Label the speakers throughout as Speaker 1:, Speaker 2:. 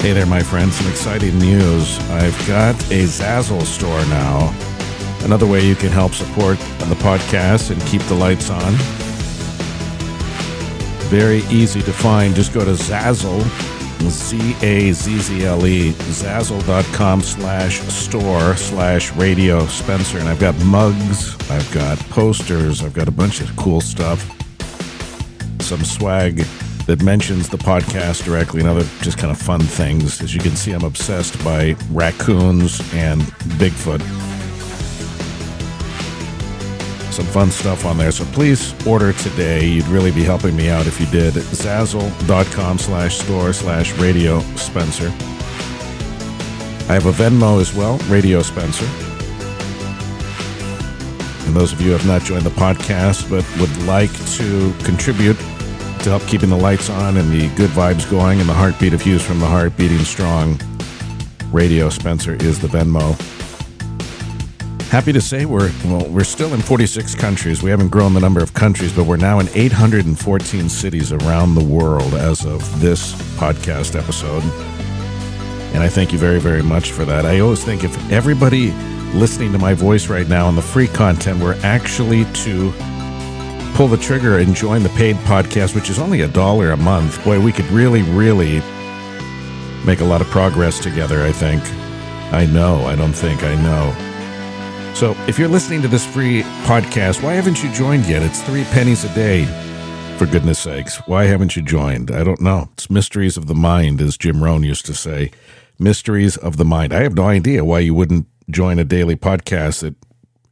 Speaker 1: Hey there, my friends. Some exciting news. I've got a Zazzle store now. Another way you can help support the podcast and keep the lights on. Very easy to find. Just go to Zazzle, Z-A-Z-Z-L-E, Zazzle.com slash store slash radio Spencer. And I've got mugs, I've got posters, I've got a bunch of cool stuff. Some swag that mentions the podcast directly and other just kind of fun things. As you can see, I'm obsessed by raccoons and Bigfoot. Some fun stuff on there. So please order today. You'd really be helping me out if you did. Zazzle.com slash store slash radio Spencer. I have a Venmo as well, Radio Spencer. And those of you who have not joined the podcast but would like to contribute to help keeping the lights on and the good vibes going and the heartbeat of Hughes from the Heart beating strong. Radio Spencer is the Venmo. Happy to say we're well, we're still in 46 countries. We haven't grown the number of countries, but we're now in 814 cities around the world as of this podcast episode. And I thank you very, very much for that. I always think if everybody listening to my voice right now on the free content were actually to pull the trigger and join the paid podcast, which is only a dollar a month, boy, we could really, really make a lot of progress together, I think. I know, I don't think, I know. So if you're listening to this free podcast, why haven't you joined yet? It's three pennies a day. For goodness sakes, why haven't you joined? I don't know. It's mysteries of the mind, as Jim Rohn used to say. Mysteries of the mind. I have no idea why you wouldn't join a daily podcast that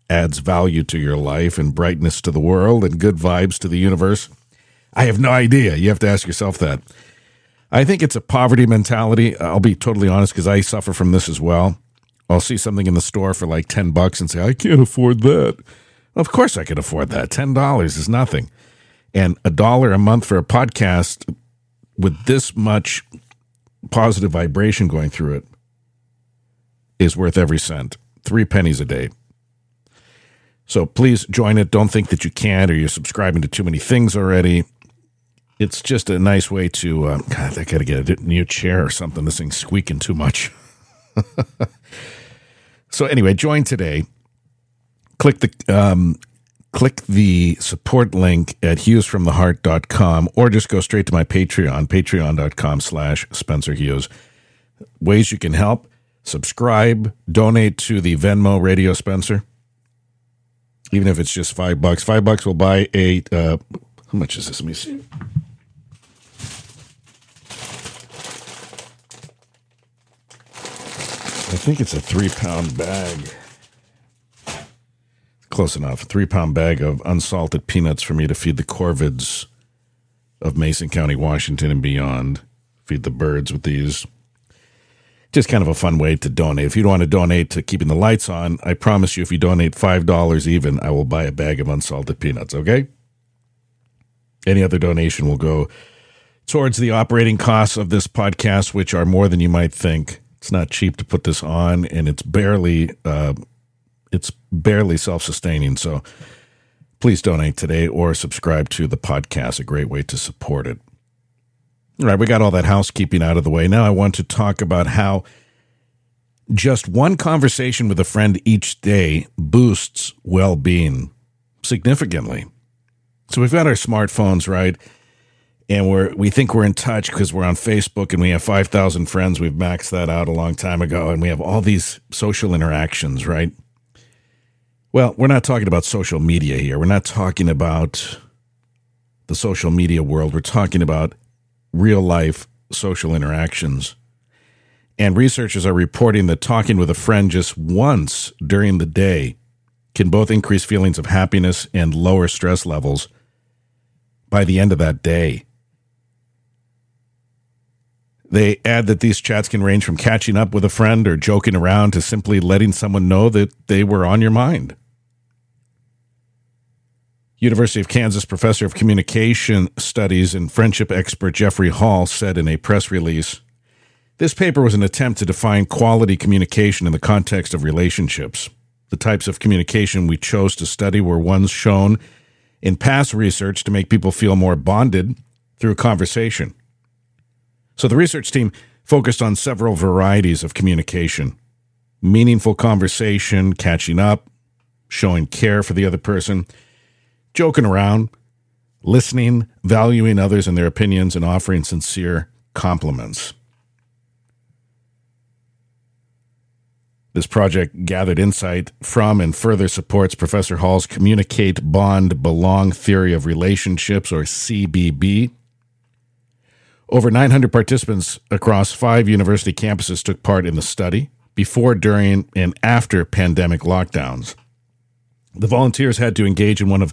Speaker 1: adds value to your life and brightness to the world and good vibes to the universe? I have no idea. You have to ask yourself that. I think it's a poverty mentality. I'll be totally honest because I suffer from this as well. I'll see something in the store for like 10 bucks and say, I can't afford that. Of course I can afford that. $10 is nothing. And a dollar a month for a podcast with this much positive vibration going through it is worth every cent. Three pennies a day. So please join it. Don't think that you can't or you're subscribing to too many things already. It's just a nice way to. Uh, God, I got to get a new chair or something. This thing's squeaking too much. so anyway, join today. Click the um, click the support link at hughesfromtheheart.com or just go straight to my Patreon, patreon.com slash Spencer Hughes. Ways you can help, subscribe, donate to the Venmo Radio Spencer even if it's just five bucks. Five bucks will buy a. Uh, how much is this? Let me see. I think it's a three pound bag. Close enough. A three pound bag of unsalted peanuts for me to feed the corvids of Mason County, Washington, and beyond. Feed the birds with these just kind of a fun way to donate. If you want to donate to keeping the lights on, I promise you, if you donate $5 even, I will buy a bag of unsalted peanuts, okay? Any other donation will go towards the operating costs of this podcast, which are more than you might think. It's not cheap to put this on, and it's barely uh, it's barely self sustaining. So please donate today or subscribe to the podcast. A great way to support it. Right, we got all that housekeeping out of the way. Now I want to talk about how just one conversation with a friend each day boosts well being significantly. So we've got our smartphones, right? And we're we think we're in touch because we're on Facebook and we have five thousand friends. We've maxed that out a long time ago, and we have all these social interactions, right? Well, we're not talking about social media here. We're not talking about the social media world. We're talking about real life social interactions. And researchers are reporting that talking with a friend just once during the day can both increase feelings of happiness and lower stress levels by the end of that day. They add that these chats can range from catching up with a friend or joking around to simply letting someone know that they were on your mind. University of Kansas professor of communication studies and friendship expert Jeffrey Hall said in a press release This paper was an attempt to define quality communication in the context of relationships. The types of communication we chose to study were ones shown in past research to make people feel more bonded through conversation. So the research team focused on several varieties of communication meaningful conversation, catching up, showing care for the other person, joking around, listening, valuing others and their opinions, and offering sincere compliments. This project gathered insight from and further supports Professor Hall's Communicate, Bond, Belong theory of relationships, or CBB. Over 900 participants across five university campuses took part in the study before, during, and after pandemic lockdowns. The volunteers had to engage in one of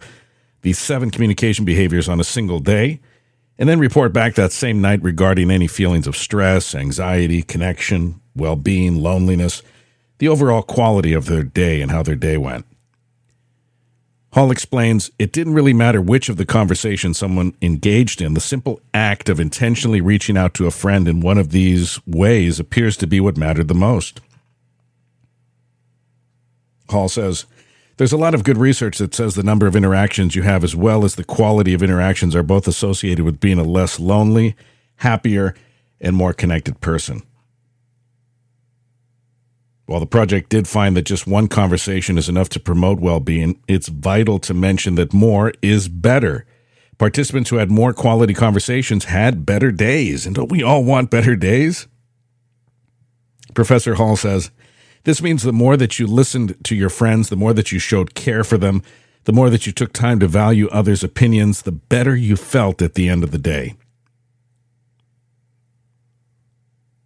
Speaker 1: these seven communication behaviors on a single day and then report back that same night regarding any feelings of stress, anxiety, connection, well being, loneliness the overall quality of their day and how their day went. Hall explains it didn't really matter which of the conversations someone engaged in. The simple act of intentionally reaching out to a friend in one of these ways appears to be what mattered the most. Hall says, There's a lot of good research that says the number of interactions you have as well as the quality of interactions are both associated with being a less lonely, happier, and more connected person. While the project did find that just one conversation is enough to promote well being, it's vital to mention that more is better. Participants who had more quality conversations had better days. And don't we all want better days? Professor Hall says this means the more that you listened to your friends, the more that you showed care for them, the more that you took time to value others' opinions, the better you felt at the end of the day.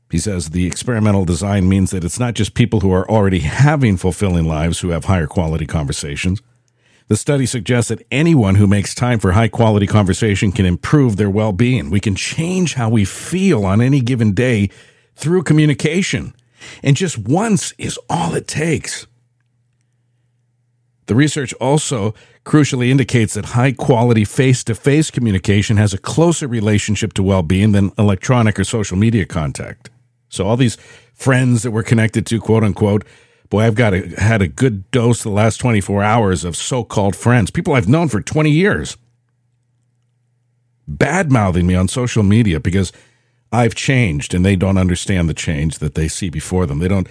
Speaker 1: He says the experimental design means that it's not just people who are already having fulfilling lives who have higher quality conversations. The study suggests that anyone who makes time for high quality conversation can improve their well being. We can change how we feel on any given day through communication. And just once is all it takes. The research also crucially indicates that high quality face to face communication has a closer relationship to well being than electronic or social media contact. So all these friends that we're connected to, quote unquote, boy, I've got a, had a good dose the last 24 hours of so-called friends, people I've known for 20 years, bad mouthing me on social media because I've changed and they don't understand the change that they see before them. They don't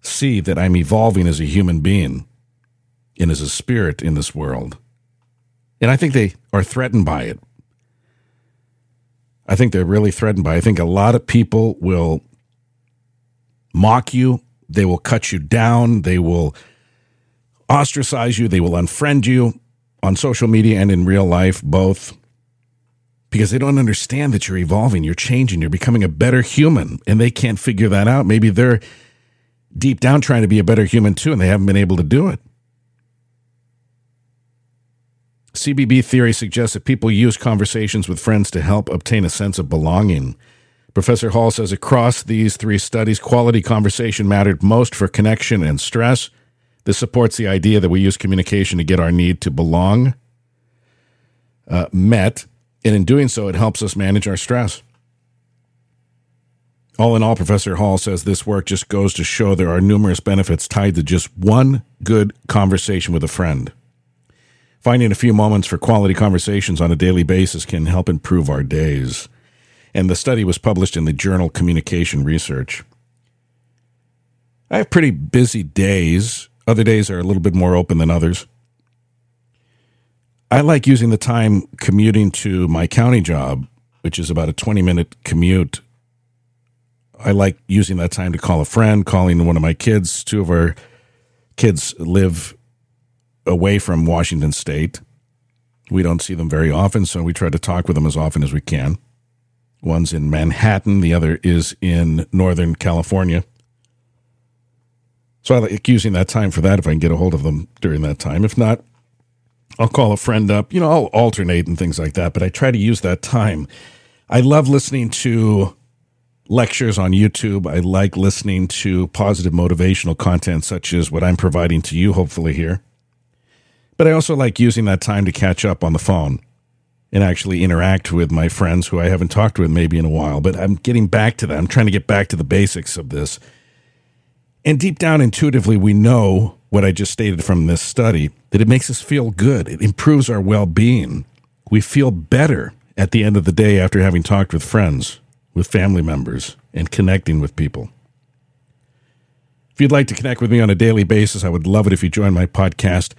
Speaker 1: see that I'm evolving as a human being and as a spirit in this world. And I think they are threatened by it I think they're really threatened by. I think a lot of people will mock you, they will cut you down, they will ostracize you, they will unfriend you on social media and in real life, both because they don't understand that you're evolving, you're changing, you're becoming a better human, and they can't figure that out. Maybe they're deep down trying to be a better human too, and they haven't been able to do it. CBB theory suggests that people use conversations with friends to help obtain a sense of belonging. Professor Hall says across these three studies, quality conversation mattered most for connection and stress. This supports the idea that we use communication to get our need to belong uh, met, and in doing so, it helps us manage our stress. All in all, Professor Hall says this work just goes to show there are numerous benefits tied to just one good conversation with a friend. Finding a few moments for quality conversations on a daily basis can help improve our days. And the study was published in the journal Communication Research. I have pretty busy days. Other days are a little bit more open than others. I like using the time commuting to my county job, which is about a 20 minute commute. I like using that time to call a friend, calling one of my kids. Two of our kids live away from Washington State. We don't see them very often, so we try to talk with them as often as we can. One's in Manhattan, the other is in Northern California. So I like using that time for that if I can get a hold of them during that time. If not, I'll call a friend up. You know, I'll alternate and things like that, but I try to use that time. I love listening to lectures on YouTube. I like listening to positive motivational content such as what I'm providing to you, hopefully, here. But I also like using that time to catch up on the phone and actually interact with my friends who I haven't talked with maybe in a while. But I'm getting back to that. I'm trying to get back to the basics of this. And deep down intuitively, we know what I just stated from this study that it makes us feel good. It improves our well being. We feel better at the end of the day after having talked with friends with family members and connecting with people. If you'd like to connect with me on a daily basis, I would love it if you join my podcast.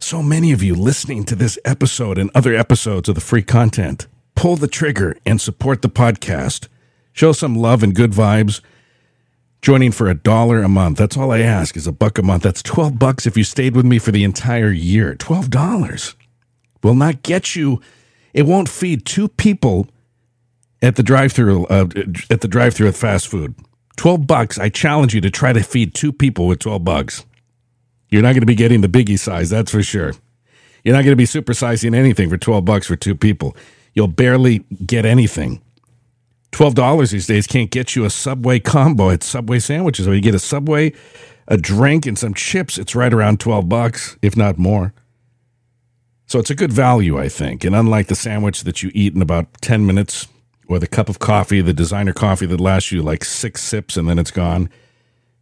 Speaker 1: So many of you listening to this episode and other episodes of the free content. Pull the trigger and support the podcast. Show some love and good vibes. Joining for a dollar a month. That's all I ask is a buck a month. That's 12 bucks if you stayed with me for the entire year. $12 will not get you, it won't feed two people at the drive-through uh, at the drive-through with fast food. 12 bucks. I challenge you to try to feed two people with 12 bucks. You're not going to be getting the biggie size, that's for sure. You're not going to be supersizing anything for 12 bucks for two people. You'll barely get anything. $12 these days can't get you a Subway combo at Subway sandwiches. Or you get a Subway, a drink, and some chips. It's right around 12 bucks, if not more. So it's a good value, I think. And unlike the sandwich that you eat in about 10 minutes, or the cup of coffee, the designer coffee that lasts you like six sips and then it's gone,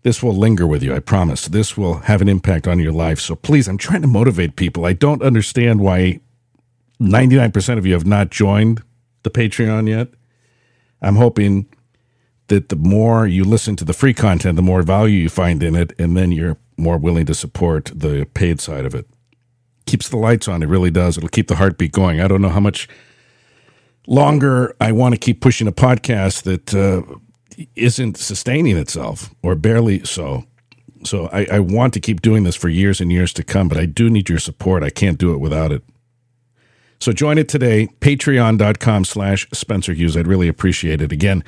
Speaker 1: this will linger with you, I promise. This will have an impact on your life. So please, I'm trying to motivate people. I don't understand why 99% of you have not joined the Patreon yet. I'm hoping that the more you listen to the free content, the more value you find in it, and then you're more willing to support the paid side of it. Keeps the lights on, it really does. It'll keep the heartbeat going. I don't know how much longer I want to keep pushing a podcast that uh, isn't sustaining itself or barely so. So I, I want to keep doing this for years and years to come, but I do need your support. I can't do it without it. So join it today, patreon.com slash Spencer Hughes. I'd really appreciate it. Again,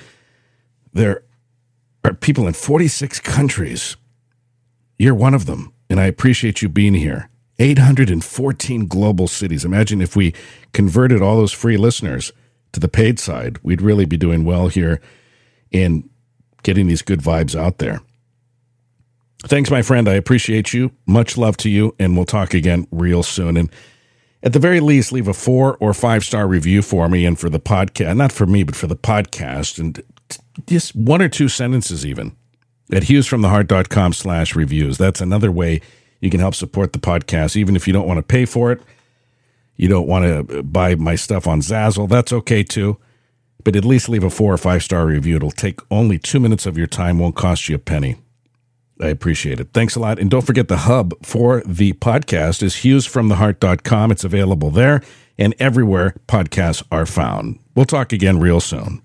Speaker 1: there are people in 46 countries. You're one of them, and I appreciate you being here. 814 global cities. Imagine if we converted all those free listeners to the paid side, we'd really be doing well here in getting these good vibes out there. Thanks, my friend. I appreciate you. Much love to you, and we'll talk again real soon. And at the very least, leave a four or five star review for me and for the podcast. Not for me, but for the podcast. And just one or two sentences, even at hughesfromtheheart.com slash reviews. That's another way you can help support the podcast, even if you don't want to pay for it. You don't want to uh, buy my stuff on Zazzle. That's okay too. But at least leave a four or five star review. It'll take only two minutes of your time, won't cost you a penny. I appreciate it. Thanks a lot. And don't forget the hub for the podcast is hughesfromtheheart.com. It's available there and everywhere podcasts are found. We'll talk again real soon.